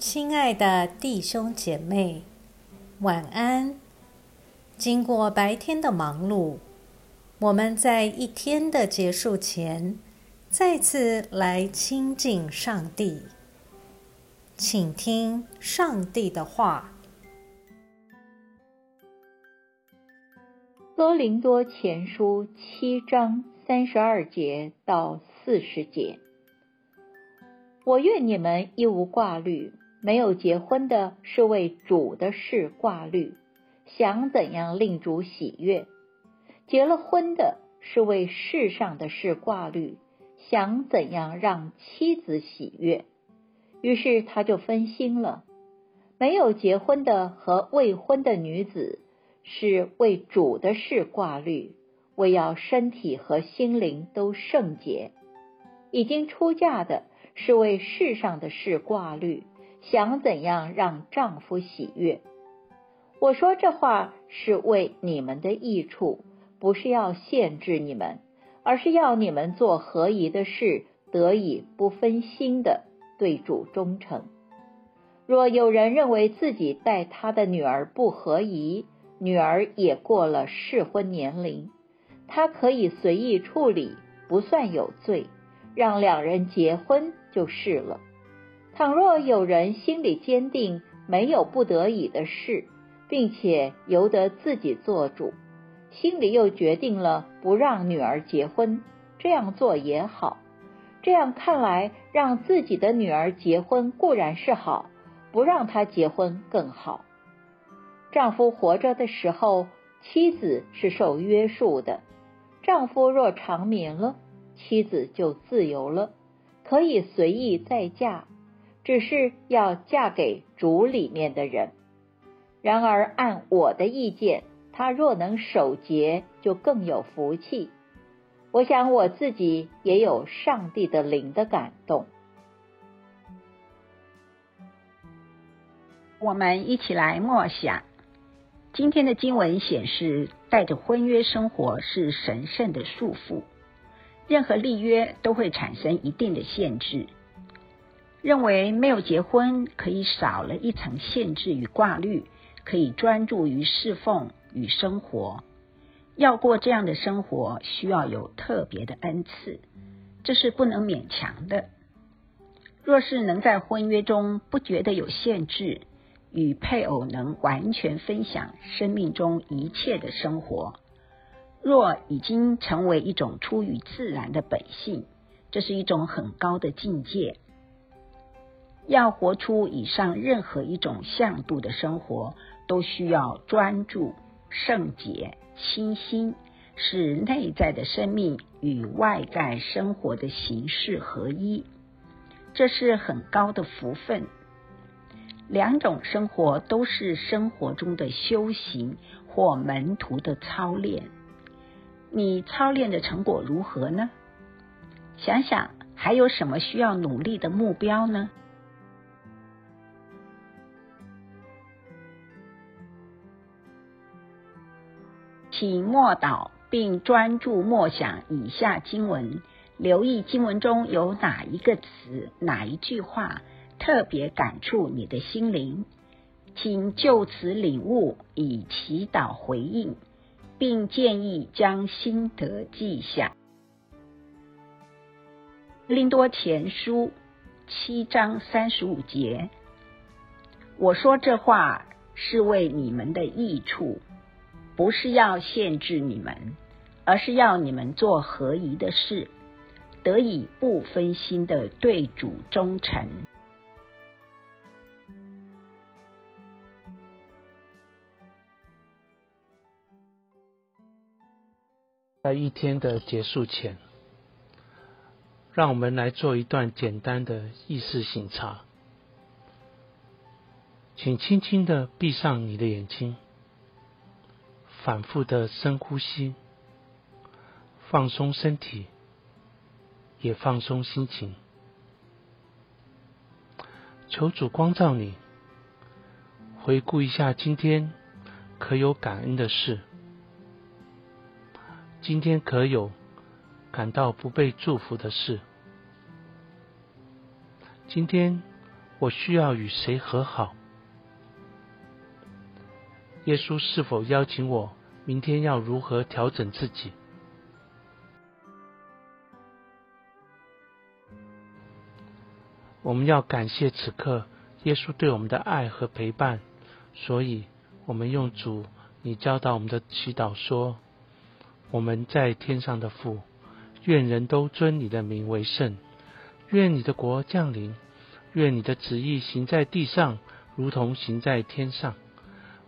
亲爱的弟兄姐妹，晚安。经过白天的忙碌，我们在一天的结束前，再次来亲近上帝，请听上帝的话。哥林多前书七章三十二节到四十节，我愿你们一无挂虑。没有结婚的是为主的事挂虑，想怎样令主喜悦；结了婚的是为世上的事挂虑，想怎样让妻子喜悦。于是他就分心了。没有结婚的和未婚的女子是为主的事挂虑，为要身体和心灵都圣洁；已经出嫁的是为世上的事挂虑。想怎样让丈夫喜悦？我说这话是为你们的益处，不是要限制你们，而是要你们做合宜的事，得以不分心的对主忠诚。若有人认为自己待他的女儿不合宜，女儿也过了适婚年龄，他可以随意处理，不算有罪，让两人结婚就是了。倘若有人心里坚定没有不得已的事，并且由得自己做主，心里又决定了不让女儿结婚，这样做也好。这样看来，让自己的女儿结婚固然是好，不让她结婚更好。丈夫活着的时候，妻子是受约束的；丈夫若长眠了，妻子就自由了，可以随意再嫁。只是要嫁给主里面的人。然而，按我的意见，她若能守节，就更有福气。我想我自己也有上帝的灵的感动。我们一起来默想今天的经文显示，带着婚约生活是神圣的束缚，任何立约都会产生一定的限制。认为没有结婚可以少了一层限制与挂虑，可以专注于侍奉与生活。要过这样的生活，需要有特别的恩赐，这是不能勉强的。若是能在婚约中不觉得有限制，与配偶能完全分享生命中一切的生活，若已经成为一种出于自然的本性，这是一种很高的境界。要活出以上任何一种向度的生活，都需要专注、圣洁、清新，使内在的生命与外在生活的形式合一。这是很高的福分。两种生活都是生活中的修行或门徒的操练。你操练的成果如何呢？想想还有什么需要努力的目标呢？请默祷，并专注默想以下经文，留意经文中有哪一个词、哪一句话特别感触你的心灵，请就此领悟，以祈祷回应，并建议将心得记下。林多前书七章三十五节，我说这话是为你们的益处。不是要限制你们，而是要你们做合宜的事，得以不分心的对主忠诚。在一天的结束前，让我们来做一段简单的意识醒察，请轻轻的闭上你的眼睛。反复的深呼吸，放松身体，也放松心情。求主光照你，回顾一下今天可有感恩的事，今天可有感到不被祝福的事，今天我需要与谁和好？耶稣是否邀请我明天要如何调整自己？我们要感谢此刻耶稣对我们的爱和陪伴，所以我们用主你教导我们的祈祷说：“我们在天上的父，愿人都尊你的名为圣，愿你的国降临，愿你的旨意行在地上，如同行在天上。